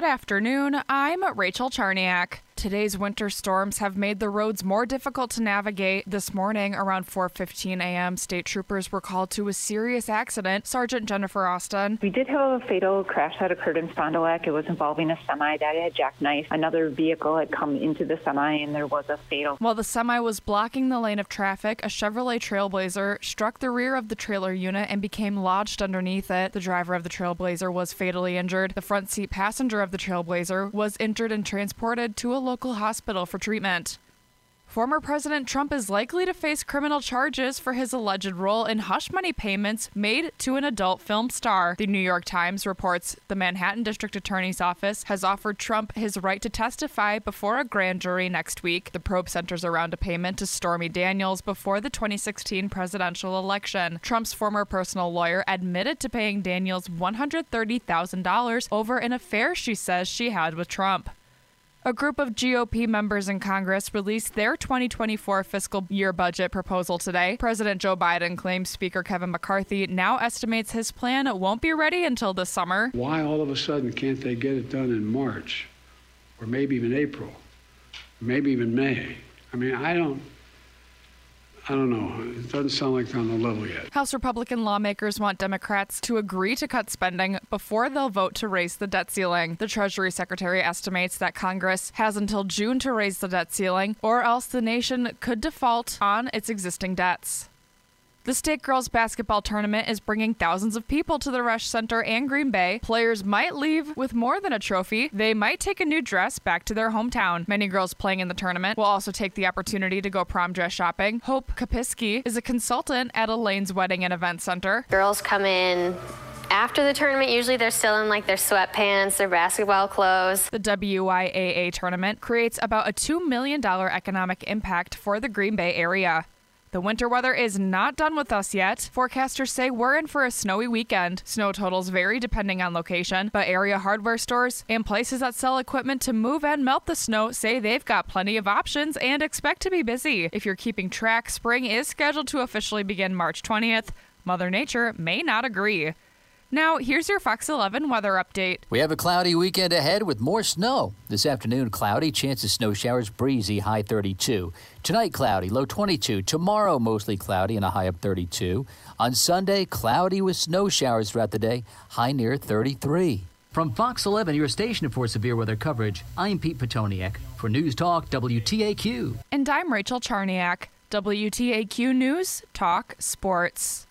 Good afternoon. I'm Rachel Charniak. Today's winter storms have made the roads more difficult to navigate. This morning, around 4:15 a.m., state troopers were called to a serious accident. Sergeant Jennifer Austin. We did have a fatal crash that occurred in Fond du Lac. It was involving a semi that had jackknifed. Another vehicle had come into the semi, and there was a fatal. While the semi was blocking the lane of traffic, a Chevrolet Trailblazer struck the rear of the trailer unit and became lodged underneath it. The driver of the Trailblazer was fatally injured. The front seat passenger of the Trailblazer was injured and transported to a local hospital for treatment. Former President Trump is likely to face criminal charges for his alleged role in hush money payments made to an adult film star. The New York Times reports the Manhattan District Attorney's Office has offered Trump his right to testify before a grand jury next week. The probe centers around a payment to Stormy Daniels before the 2016 presidential election. Trump's former personal lawyer admitted to paying Daniels $130,000 over an affair she says she had with Trump. A group of GOP members in Congress released their 2024 fiscal year budget proposal today. President Joe Biden claims Speaker Kevin McCarthy now estimates his plan won't be ready until the summer. Why all of a sudden can't they get it done in March or maybe even April, maybe even May? I mean, I don't. I don't know. It doesn't sound like they're on the level yet. House Republican lawmakers want Democrats to agree to cut spending before they'll vote to raise the debt ceiling. The Treasury Secretary estimates that Congress has until June to raise the debt ceiling, or else the nation could default on its existing debts. The state girls basketball tournament is bringing thousands of people to the Resch Center and Green Bay. Players might leave with more than a trophy. They might take a new dress back to their hometown. Many girls playing in the tournament will also take the opportunity to go prom dress shopping. Hope Kapiski is a consultant at Elaine's Wedding and Event Center. Girls come in after the tournament, usually they're still in like their sweatpants, their basketball clothes. The WIAA tournament creates about a $2 million economic impact for the Green Bay area. The winter weather is not done with us yet. Forecasters say we're in for a snowy weekend. Snow totals vary depending on location, but area hardware stores and places that sell equipment to move and melt the snow say they've got plenty of options and expect to be busy. If you're keeping track, spring is scheduled to officially begin March 20th. Mother Nature may not agree. Now, here's your Fox 11 weather update. We have a cloudy weekend ahead with more snow. This afternoon, cloudy, chance of snow showers, breezy, high 32. Tonight, cloudy, low 22. Tomorrow, mostly cloudy and a high of 32. On Sunday, cloudy with snow showers throughout the day, high near 33. From Fox 11, your station for severe weather coverage, I'm Pete Petoniak for News Talk WTAQ. And I'm Rachel Charniak. WTAQ News Talk Sports.